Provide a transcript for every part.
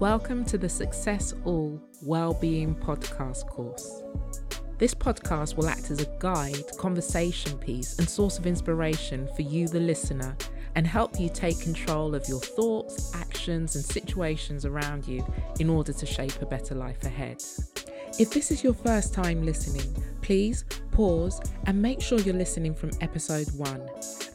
Welcome to the Success All Wellbeing Podcast course. This podcast will act as a guide, conversation piece, and source of inspiration for you, the listener, and help you take control of your thoughts, actions, and situations around you in order to shape a better life ahead. If this is your first time listening, please pause and make sure you're listening from episode one.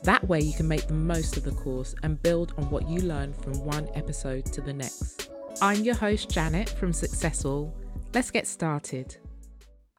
That way, you can make the most of the course and build on what you learn from one episode to the next. I'm your host, Janet from Success All. Let's get started.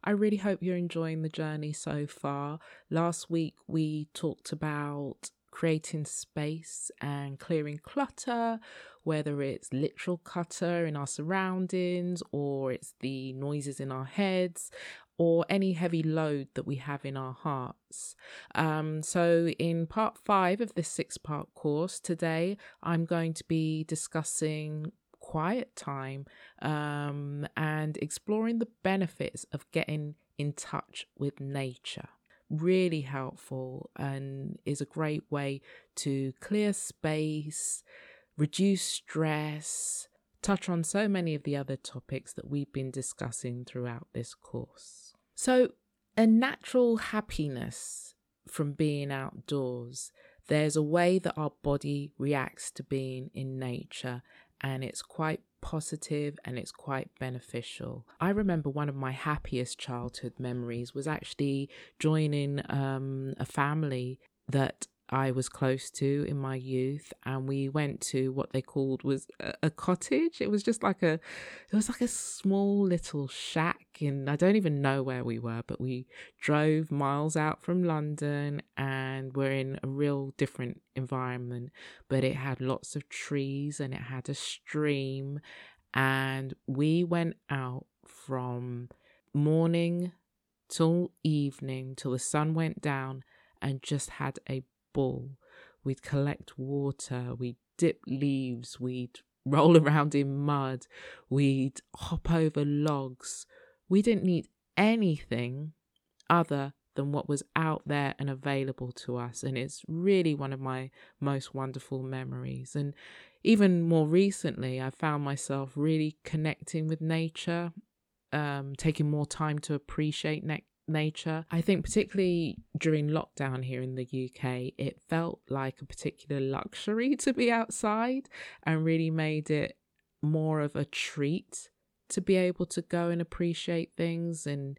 I really hope you're enjoying the journey so far. Last week, we talked about creating space and clearing clutter, whether it's literal clutter in our surroundings or it's the noises in our heads or any heavy load that we have in our hearts. Um, so, in part five of this six part course today, I'm going to be discussing quiet time um, and exploring the benefits of getting in touch with nature really helpful and is a great way to clear space, reduce stress, touch on so many of the other topics that we've been discussing throughout this course. So, a natural happiness from being outdoors. There's a way that our body reacts to being in nature, and it's quite positive and it's quite beneficial. I remember one of my happiest childhood memories was actually joining um, a family that I was close to in my youth, and we went to what they called was a, a, cottage. It was just like a, it was like a small little shack, and I don't even know where we were, but we drove miles out from London, and we're in a real different environment. But it had lots of trees, and it had a stream, and we went out from morning till evening till the sun went down and just had a ball. We'd collect water, we'd dip leaves, we'd roll around in mud, we'd hop over logs. We didn't need anything other than what was out there and available to us. And it's really one of my most wonderful memories. And even more recently, I found myself really connecting with nature, um, taking more time to appreciate ne- nature. I think, particularly during lockdown here in the UK, it felt like a particular luxury to be outside and really made it more of a treat to be able to go and appreciate things and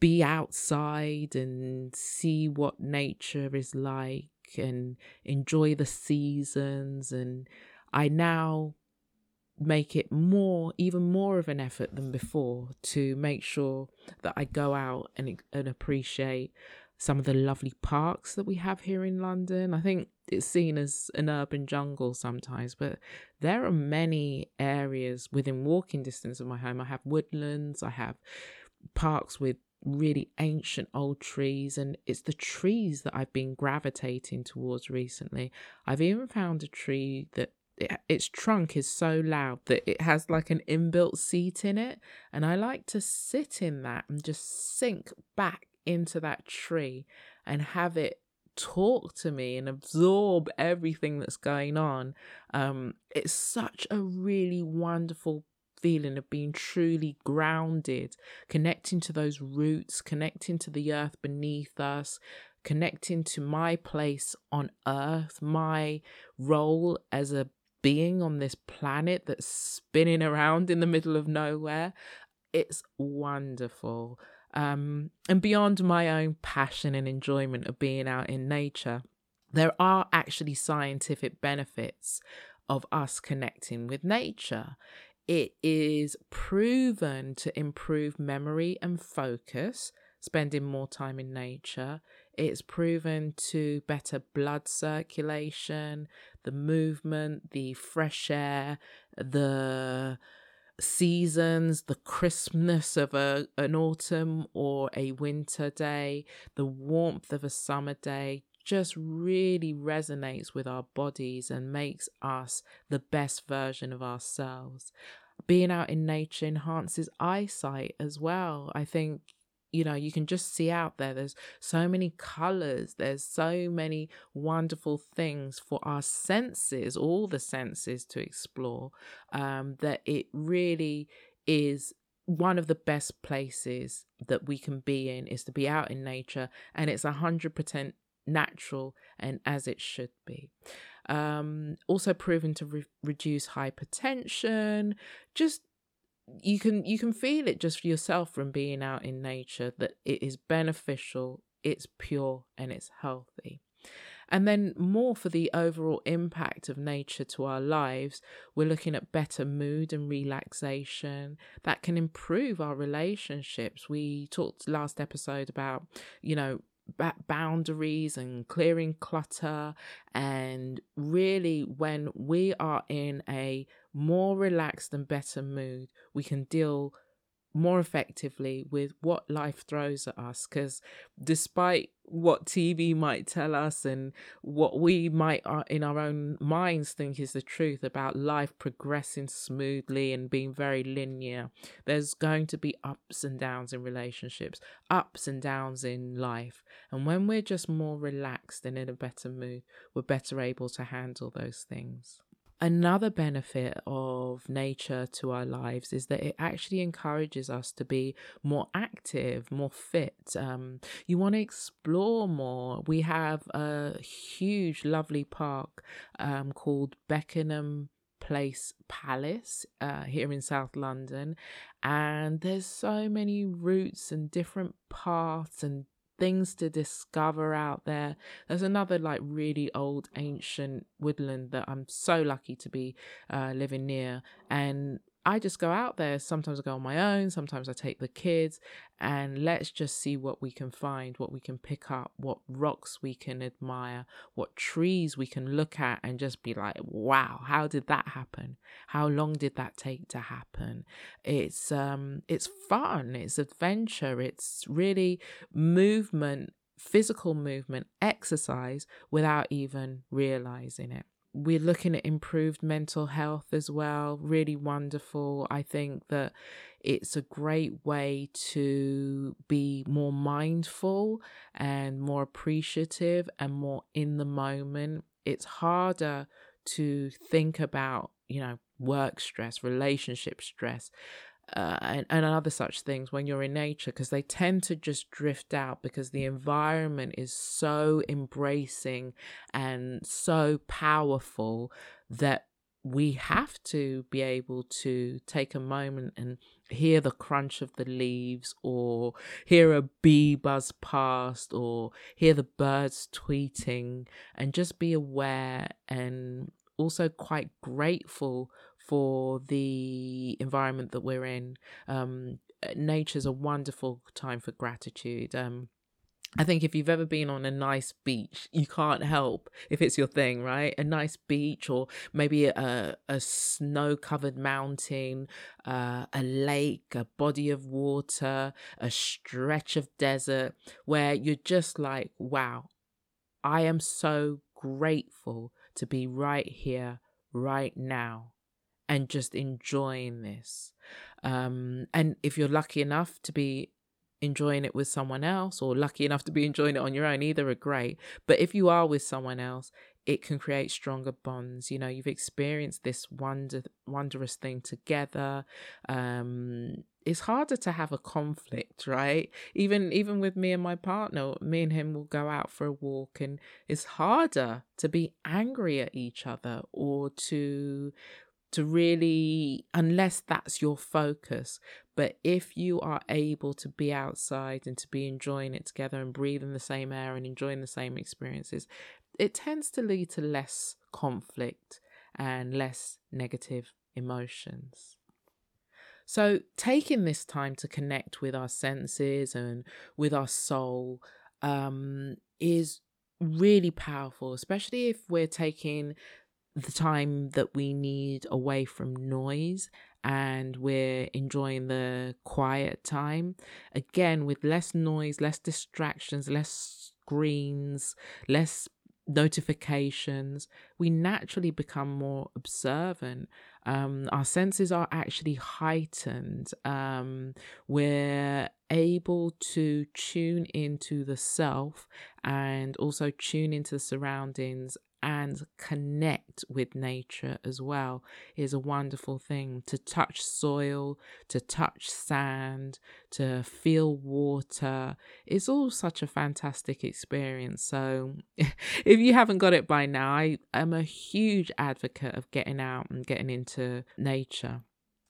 be outside and see what nature is like and enjoy the seasons. And I now make it more, even more of an effort than before to make sure that I go out and, and appreciate some of the lovely parks that we have here in London. I think it's seen as an urban jungle sometimes, but there are many areas within walking distance of my home. I have woodlands, I have parks with really ancient old trees, and it's the trees that I've been gravitating towards recently. I've even found a tree that it, its trunk is so loud that it has like an inbuilt seat in it. And I like to sit in that and just sink back into that tree and have it talk to me and absorb everything that's going on. Um, it's such a really wonderful feeling of being truly grounded, connecting to those roots, connecting to the earth beneath us, connecting to my place on earth, my role as a being on this planet that's spinning around in the middle of nowhere. It's wonderful. Um, and beyond my own passion and enjoyment of being out in nature, there are actually scientific benefits of us connecting with nature. It is proven to improve memory and focus, spending more time in nature. It's proven to better blood circulation, the movement, the fresh air, the seasons, the crispness of a, an autumn or a winter day, the warmth of a summer day just really resonates with our bodies and makes us the best version of ourselves. Being out in nature enhances eyesight as well. I think you know you can just see out there there's so many colors there's so many wonderful things for our senses all the senses to explore um, that it really is one of the best places that we can be in is to be out in nature and it's 100% natural and as it should be. Um, also proven to re- reduce hypertension just you can you can feel it just for yourself from being out in nature that it is beneficial it's pure and it's healthy and then more for the overall impact of nature to our lives we're looking at better mood and relaxation that can improve our relationships we talked last episode about you know boundaries and clearing clutter. And really, when we are in a more relaxed and better mood, we can deal more effectively with what life throws at us because despite what TV might tell us and what we might uh, in our own minds think is the truth about life progressing smoothly and being very linear there's going to be ups and downs in relationships ups and downs in life. And when we're just more relaxed and in a better mood we're better able to handle those things Another benefit of nature to our lives is that it actually encourages us to be more active, more fit. Um, you want to explore more. We have a huge, lovely park um, called Beckenham Place Palace uh, here in South London, and there's so many routes and different paths and things to discover out there. There's another like really old ancient woodland that I'm so lucky to be uh, living near, and I just go out there. Sometimes I go on my own, sometimes I take the kids, and let's just see what we can find, what we can pick up, what rocks we can admire, what trees we can look at and just be like, wow, how did that happen? How long did that take to happen? It's um it's fun, it's adventure, it's really movement, physical movement, exercise without even realizing it we're looking at improved mental health as well. Really wonderful. I think that it's a great way to be more mindful and more appreciative and more in the moment. It's harder to think about, you know, work stress, relationship stress, uh, and, and other such things when you're in nature because they tend to just drift out because the environment is so embracing and so powerful that we have to be able to take a moment and hear the crunch of the leaves or hear a bee buzz past or hear the birds tweeting and just be aware and also quite grateful for the environment that we're in. Um, nature's a wonderful time for gratitude. Um, I think if you've ever been on a nice beach, you can't help if it's your thing, right? A nice beach, or maybe a a snow covered mountain, uh, a lake, a body of water, a stretch of desert, where you're just like, wow, I am so grateful to be right here, right now and just enjoying this. Um, and if you're lucky enough to be enjoying it with someone else or lucky enough to be enjoying it on your own, either are great. But if you are with someone else, it can create stronger bonds. You know, you've experienced this wonder wondrous thing together. Um, it's harder to have a conflict, right? Even even with me and my partner, me and him will go out for a walk and it's harder to be angry at each other or to to really, unless that's your focus. But if you are able to be outside and to be enjoying it together and breathing the same air and enjoying the same experiences, it tends to lead to less conflict and less negative emotions. So, taking this time to connect with our senses and with our soul um, is really powerful, especially if we're taking the time that we need away from noise and we're enjoying the quiet time. Again, with less noise, less distractions, less screens, less notifications, we naturally become more observant. Um, our senses are actually heightened. Um, we're able to tune into the self and also tune into the surroundings and connect with nature as well is a wonderful thing. To touch soil, to touch sand, to feel water is all such a fantastic experience. So, if you haven't got it by now, I am a huge advocate of getting out and getting into nature.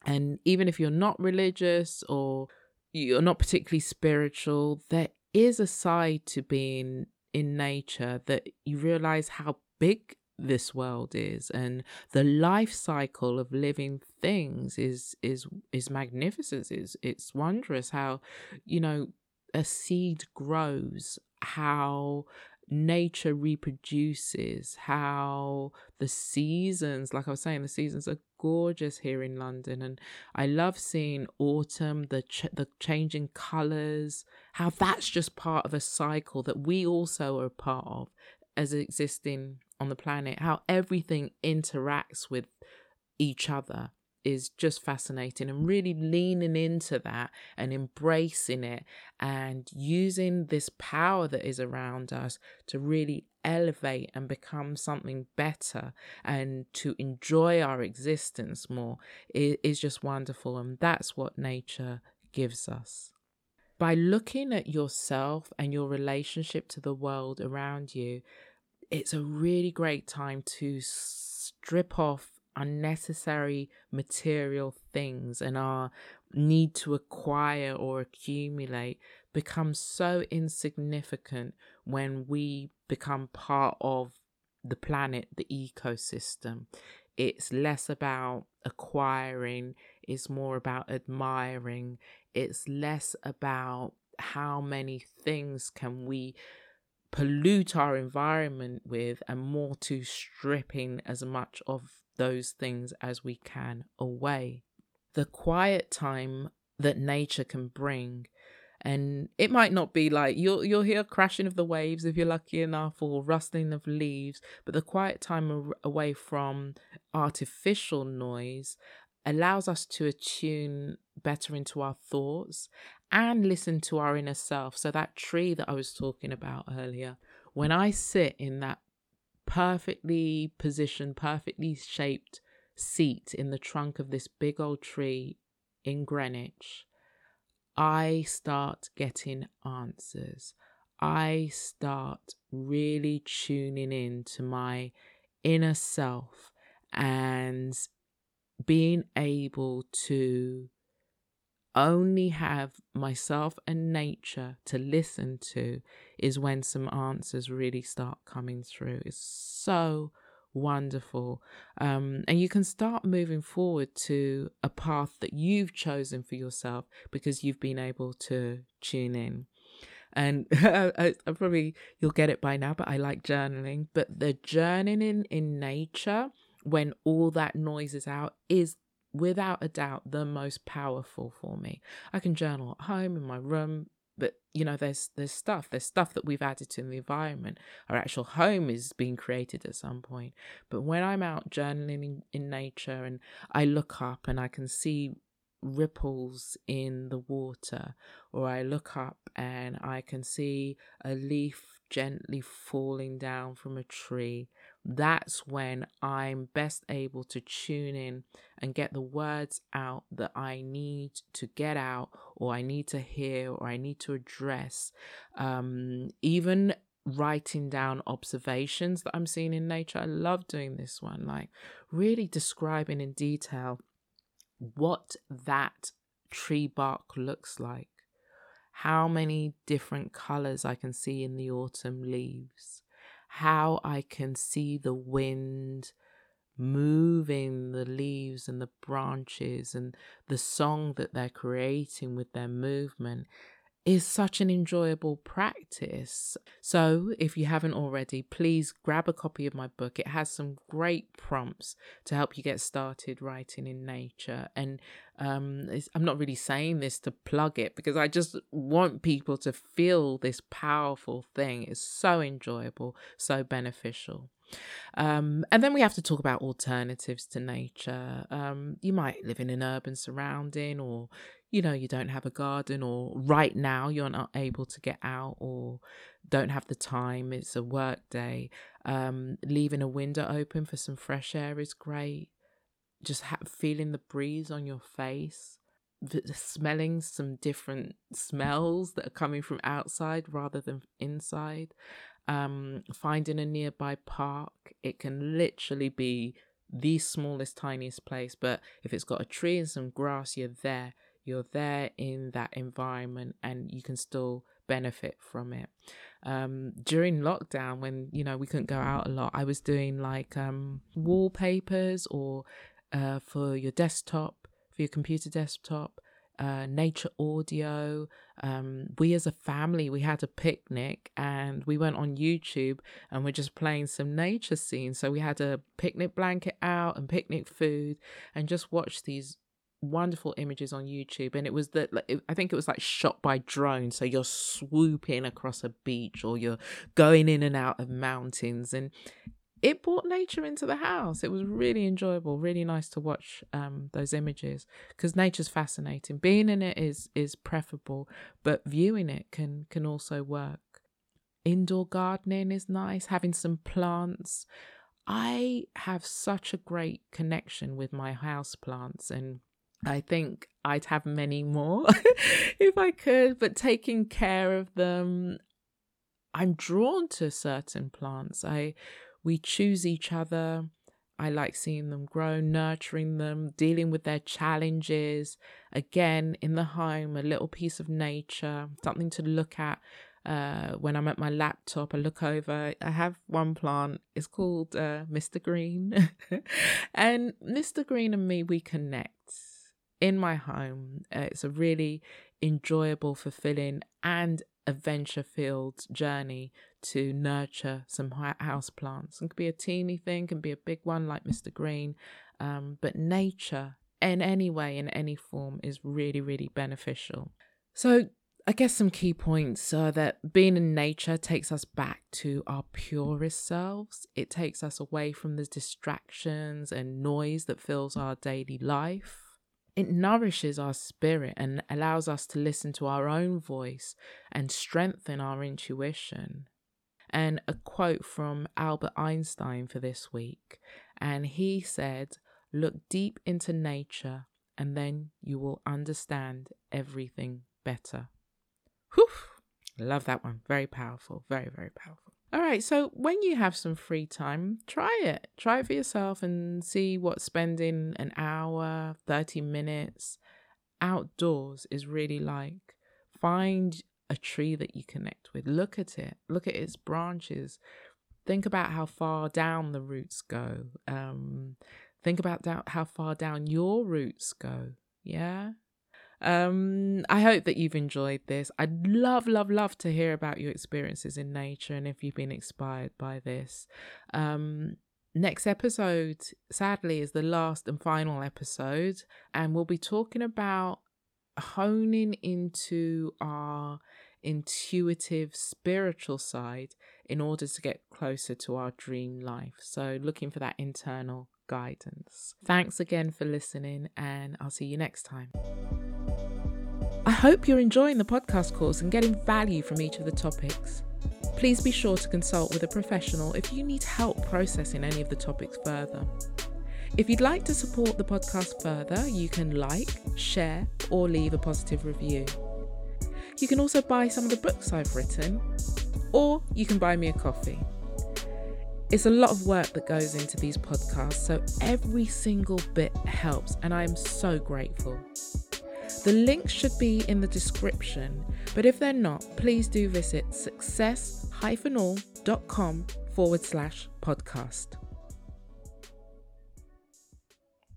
And even if you're not religious or you're not particularly spiritual, there is a side to being in nature that you realize how big this world is and the life cycle of living things is is is magnificent. Is it's wondrous how you know a seed grows how nature reproduces how the seasons like i was saying the seasons are gorgeous here in london and i love seeing autumn the ch- the changing colors how that's just part of a cycle that we also are part of as existing on the planet, how everything interacts with each other is just fascinating and really leaning into that and embracing it and using this power that is around us to really elevate and become something better and to enjoy our existence more is just wonderful and that's what nature gives us. By looking at yourself and your relationship to the world around you it's a really great time to strip off unnecessary material things and our need to acquire or accumulate becomes so insignificant when we become part of the planet, the ecosystem. It's less about acquiring, it's more about admiring, it's less about how many things can we pollute our environment with and more to stripping as much of those things as we can away. The quiet time that nature can bring and it might not be like you'll you'll hear crashing of the waves if you're lucky enough or rustling of leaves but the quiet time away from artificial noise allows us to attune better into our thoughts and listen to our inner self. So, that tree that I was talking about earlier, when I sit in that perfectly positioned, perfectly shaped seat in the trunk of this big old tree in Greenwich, I start getting answers. I start really tuning in to my inner self and being able to only have myself and nature to listen to is when some answers really start coming through. It's so wonderful. Um, and you can start moving forward to a path that you've chosen for yourself because you've been able to tune in. And I, I probably you'll get it by now, but I like journaling. But the journaling in nature, when all that noise is out, is without a doubt the most powerful for me. I can journal at home in my room, but you know there's there's stuff there's stuff that we've added to the environment our actual home is being created at some point but when i'm out journaling in, nature and i look up and i can see ripples in the water or i look up and i can see a leaf gently falling down from a tree that's when I'm best able to tune in and get the words out that I need to get out, or I need to hear, or I need to address. Um, even writing down observations that I'm seeing in nature. I love doing this one, like really describing in detail what that tree bark looks like, how many different colors I can see in the autumn leaves how I can see the wind moving the leaves and the branches and the song that they're creating with their movement is such an enjoyable practice. So, if you haven't already, please grab a copy of my book. It has some great prompts to help you get started writing in nature. And um, I'm not really saying this to plug it because I just want people to feel this powerful thing. It's so enjoyable, so beneficial. Um, and then we have to talk about alternatives to nature. Um, you might live in an urban surrounding, or you know, you don't have a garden, or right now you're not able to get out, or don't have the time. It's a work day. Um, leaving a window open for some fresh air is great. Just ha- feeling the breeze on your face smelling some different smells that are coming from outside rather than inside. Um, finding a nearby park, it can literally be the smallest, tiniest place, but if it's got a tree and some grass, you're there. You're there in that environment and you can still benefit from it. Um, during lockdown, when you know we couldn't go out a lot, I was doing like um, wallpapers or uh, for your desktop for your computer desktop, uh, nature audio. Um, we as a family, we had a picnic and we went on YouTube and we're just playing some nature scenes. So we had a picnic blanket out and picnic food and just watched these wonderful images on YouTube. And it was that I think it was like shot by drone. So you're swooping across a beach or you're going in and out of mountains and it brought nature into the house. It was really enjoyable, really nice to watch um, those images because nature's fascinating. Being in it is is preferable, but viewing it can can also work. Indoor gardening is nice. Having some plants. I have such a great connection with my house plants and I think I'd have many more if I could, but taking care of them, I'm drawn to certain plants. I we choose each other. I like seeing them grow, nurturing them, dealing with their challenges. Again, in the home, a little piece of nature, something to look at. Uh, when I'm at my laptop, I look over. I have one plant. It's called uh, Mr. Green, and Mr. Green and me we connect in my home. Uh, it's a really enjoyable, fulfilling, and adventure filled journey to nurture some house plants. It could be a teeny thing, can be a big one like Mr. Green, um, but nature in any way, in any form, is really, really beneficial. So, I guess some key points are that being in nature takes us back to our purest selves. It takes us away from the distractions and noise that fills our daily life. It nourishes our spirit and allows us to listen to our own voice and strengthen our intuition. And a quote from Albert Einstein for this week. And he said, Look deep into nature, and then you will understand everything better. Whew! Love that one. Very powerful. Very, very powerful. All right, so when you have some free time, try it. Try it for yourself and see what spending an hour, 30 minutes outdoors is really like. Find a tree that you connect with. Look at it, look at its branches. Think about how far down the roots go. Um, think about how far down your roots go. Yeah. Um, I hope that you've enjoyed this. I'd love, love, love to hear about your experiences in nature and if you've been inspired by this. Um, next episode, sadly, is the last and final episode, and we'll be talking about honing into our intuitive spiritual side in order to get closer to our dream life. So, looking for that internal guidance. Thanks again for listening, and I'll see you next time. Hope you're enjoying the podcast course and getting value from each of the topics. Please be sure to consult with a professional if you need help processing any of the topics further. If you'd like to support the podcast further, you can like, share, or leave a positive review. You can also buy some of the books I've written, or you can buy me a coffee. It's a lot of work that goes into these podcasts, so every single bit helps, and I am so grateful. The links should be in the description, but if they're not, please do visit success-all.com forward slash podcast.